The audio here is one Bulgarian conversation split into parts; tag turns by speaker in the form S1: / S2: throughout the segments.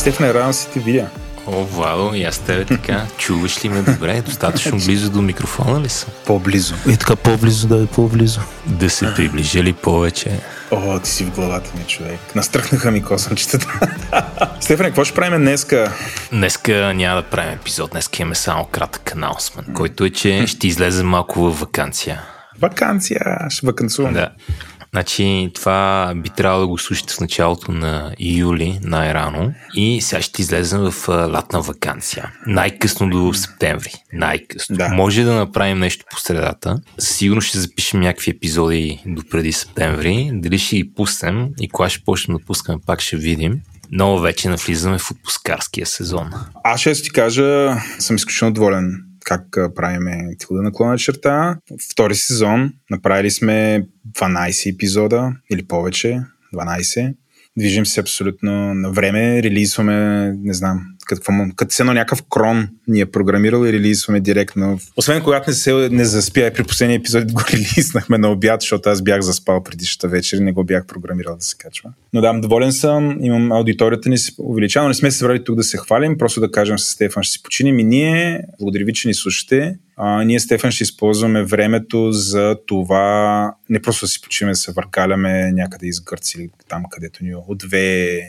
S1: Стефане, рано си те видя.
S2: О, Владо, и аз тебе така. Чуваш ли ме добре? Достатъчно близо до микрофона ли съм?
S1: По-близо.
S2: И така по-близо, да е по-близо. Да се приближа ли повече?
S1: О, ти си в главата ми, човек. Настръхнаха ми косъмчетата. Стефане, какво ще правим днеска?
S2: Днеска няма да правим епизод. Днеска имаме само кратък анонсмент, който е, че ще излезе малко във вакансия.
S1: Вакансия, ще вакансувам.
S2: Да. Значи това би трябвало да го слушате в началото на юли, най-рано. И сега ще излезем в латна вакансия. Най-късно до септември. Най-късно. Да. Може да направим нещо по средата. Сигурно ще запишем някакви епизоди до преди септември. Дали ще ги пуснем и кога ще почнем да пускаме, пак ще видим. Но вече навлизаме в отпускарския сезон.
S1: Аз ще ти кажа, съм изключително доволен как правиме тилда наклона черта. Втори сезон направили сме 12 епизода или повече, 12. Движим се абсолютно на време, релизваме, не знам, като се на някакъв крон ни е програмирал и релизваме директно. Освен когато не, се, не заспя и при последния епизод го релизнахме на обяд, защото аз бях заспал предишната вечер и не го бях програмирал да се качва. Но да, доволен съм, имам аудиторията ни се увеличава, не сме се събрали тук да се хвалим, просто да кажем с Стефан ще си починем и ние, благодаря ви, че ни слушате. А, ние, Стефан, ще използваме времето за това не просто да си почиме, да се въркаляме някъде из Гърци, там където ни отвее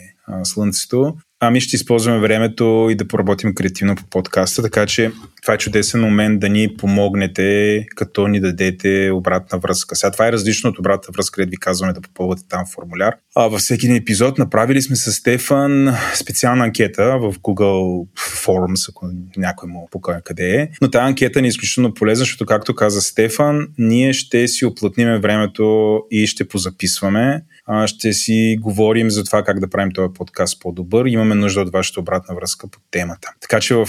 S1: слънцето, ами ще използваме времето и да поработим креативно по подкаста, така че това е чудесен момент да ни помогнете, като ни дадете обратна връзка. Сега това е различно от обратна връзка, където ви казваме да попълвате там формуляр. А във всеки един епизод направили сме с Стефан специална анкета в Google Forms, ако някой му покаже къде е. Но тази анкета ни е изключително полезна, защото, както каза Стефан, ние ще си оплътниме времето и ще позаписваме ще си говорим за това как да правим този подкаст по-добър. Имаме нужда от вашата обратна връзка по темата. Така че в,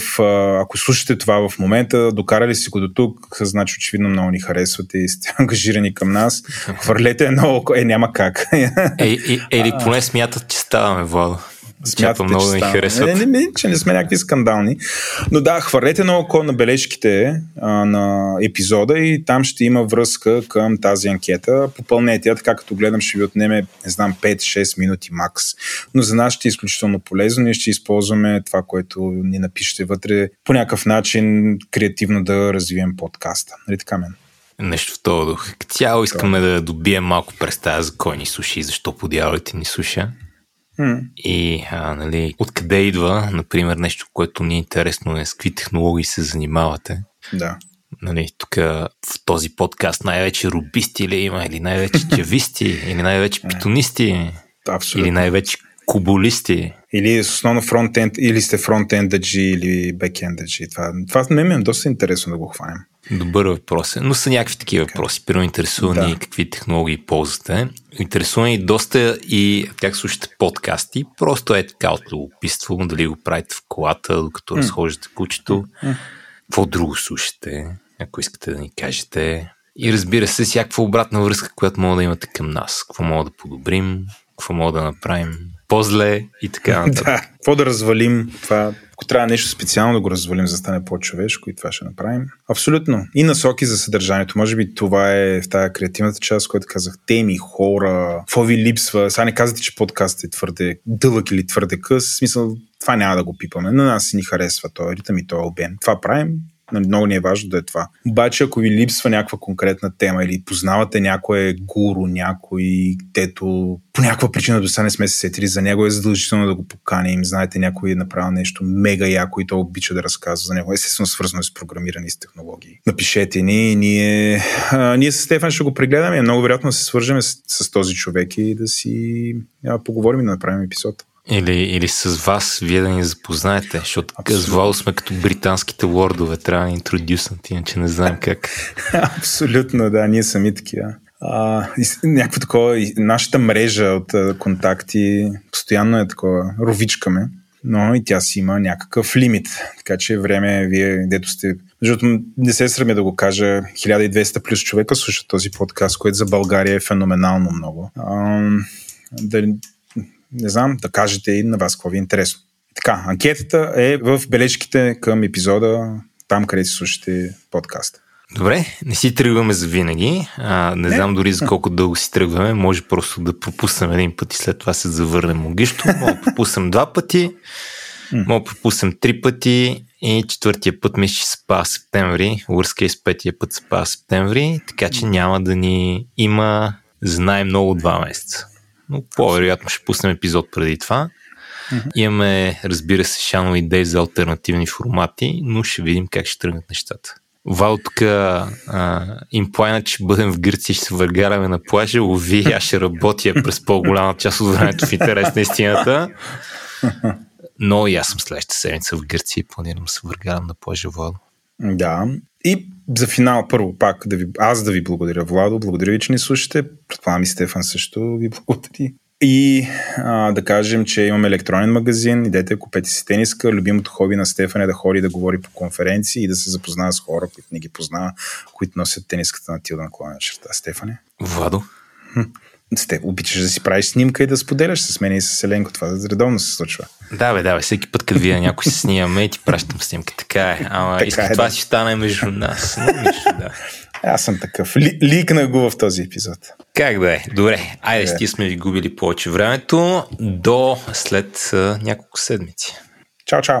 S1: ако слушате това в момента, докарали си го до тук, значи очевидно много ни харесвате и сте ангажирани към нас. Хвърлете едно Е, няма как.
S2: Е, е, е, или поне смятат, че ставаме, Владо. Смятам много да харесват.
S1: Не, не, не, че не сме някакви скандални. Но да, хвърлете на око на бележките а, на епизода и там ще има връзка към тази анкета. Попълнете я, така като гледам ще ви отнеме, не знам, 5-6 минути макс. Но за нас ще е изключително полезно. Ние ще използваме това, което ни напишете вътре по някакъв начин креативно да развием подкаста. Нали така мен?
S2: Нещо в този дух. Цяло искаме да, добием малко представа за кой ни слуша и защо по ни слуша. Mm. И а, нали, откъде идва, например, нещо, което ни е интересно е с какви технологии се занимавате.
S1: Да.
S2: Нали, тук в този подкаст най-вече рубисти ли има, или най-вече чависти, или най-вече питонисти,
S1: Абсолютно.
S2: или най-вече куболисти.
S1: Или основно фронтенд, или сте фронтендаджи, или бекендаджи. Това, това ме е доста интересно да го хванем.
S2: Добър въпрос е, но са някакви такива въпроси. Първо интересува да. ни какви технологии ползвате. Интересува ни доста и как слушате подкасти. Просто е така от любопитство, дали го правите в колата, докато mm. разхождате кучето. Mm. Какво друго слушате, ако искате да ни кажете. И разбира се, всякаква обратна връзка, която мога да имате към нас. Какво мога да подобрим, какво мога да направим по-зле и така
S1: нататък. да, какво да развалим, това, ако трябва нещо специално да го развалим, за да стане по-човешко и това ще направим. Абсолютно. И насоки за съдържанието. Може би това е в тази креативната част, която казах. Теми, хора, какво ви липсва. Сега не казвате, че подкастът е твърде дълъг или твърде къс. В смисъл, това няма да го пипаме. На нас ни харесва този ритъм и този обем. Това правим много ни е важно да е това. Обаче, ако ви липсва някаква конкретна тема или познавате някое гуру, някой, дето по някаква причина до сега не сме се сетили за него, е задължително да го поканим. Знаете, някой е направил нещо мега яко и то обича да разказва за него. Естествено, свързано с програмиране с технологии. Напишете ни, ние, а, ние с Стефан ще го прегледаме. Много вероятно се свържем с, с този човек и да си а, поговорим и да направим епизод.
S2: Или, или с вас, вие да ни запознаете, защото с Вало сме като британските лордове, трябва да ни интродюснат, иначе не знаем как.
S1: Абсолютно, да, ние сами такива. А, някакво такова, нашата мрежа от контакти постоянно е такова, ровичкаме, но и тя си има някакъв лимит. Така че време вие, дето сте защото не се срамя да го кажа, 1200 плюс човека слушат този подкаст, което за България е феноменално много. А, да, не знам, да кажете и на вас какво ви е интересно. Така, анкетата е в бележките към епизода, там където слушате подкаста.
S2: Добре, не си тръгваме за винаги. А, не, не знам дори за колко дълго си тръгваме. Може просто да пропуснем един път и след това се завърнем логично. Мога да пропуснем два пъти. Мога пропуснем три пъти и четвъртия път ми ще спа септември. И с петия път спа септември, така че няма да ни има за най-много два месеца. Но по-вероятно ще пуснем епизод преди това. Mm-hmm. Имаме, разбира се, шанови идеи за альтернативни формати, но ще видим как ще тръгнат нещата. Вал тук им плайна, че бъдем в Гърция, ще се въргараме на плажа, лови, аз ще работя през по-голяма част от времето в интерес на истината. Но и аз съм следващата седмица в Гърция и планирам да се въргарам на плажа, Владо.
S1: Да. И за финал първо пак да ви, аз да ви благодаря, Владо. Благодаря ви, че ни слушате. Предполагам и Стефан също ви благодари. И а, да кажем, че имаме електронен магазин, идете, купете си тениска. Любимото хоби на Стефан е да ходи да говори по конференции и да се запознава с хора, които не ги познава, които носят тениската на Тилда наклонена черта. Стефане?
S2: Владо?
S1: Сте, обичаш да си правиш снимка и да споделяш с мен и с Еленко. Това редовно се случва.
S2: Да, бе, да, бе. Всеки път, като вие някой се снимаме и ти пращам снимка. Така е. Ама така е, това да. си стане между нас. Но, нищо, да.
S1: Аз съм такъв. Ли, ликна го в този епизод.
S2: Как да е? Добре. Айде, yeah. Е. сме ви губили повече времето. До след uh, няколко седмици.
S1: Чао, чао.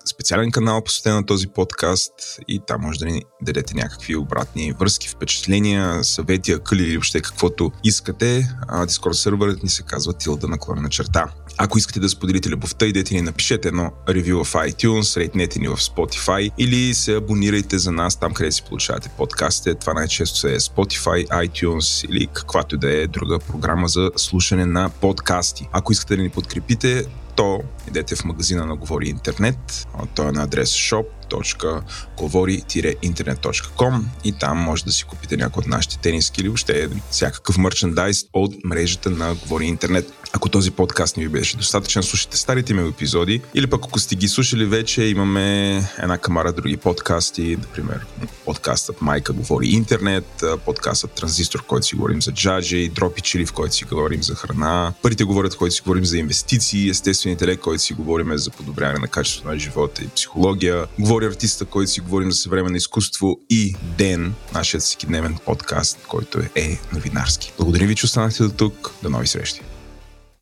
S3: специален канал посветен на този подкаст и там може да ни дадете някакви обратни връзки, впечатления, съвети, акъли или въобще каквото искате. Discord серверът ни се казва Тилда наклонена черта. Ако искате да споделите любовта, идете ни напишете едно ревю в iTunes, рейтнете ни в Spotify или се абонирайте за нас там, къде си получавате подкастите. Това най-често е Spotify, iTunes или каквато да е друга програма за слушане на подкасти. Ако искате да ни подкрепите, то идете в магазина на Говори Интернет. Той е на адрес shop www.govori-internet.com и там може да си купите някои от нашите тениски или въобще всякакъв мерчендайз от мрежата на Говори Интернет. Ако този подкаст не ви беше достатъчен, слушайте старите ми епизоди или пък ако сте ги слушали вече, имаме една камара други подкасти, например подкастът Майка говори интернет, подкастът Транзистор, в който си говорим за джаджи, Дропи Чили, в който си говорим за храна, Парите говорят, в който си говорим за инвестиции, Естествен интелект, който си говорим за подобряване на качеството на живота и психология, Говори артиста, който си говорим за съвременно изкуство и Ден, нашият всекидневен подкаст, който е новинарски. Благодаря ви, че останахте до тук. До нови срещи!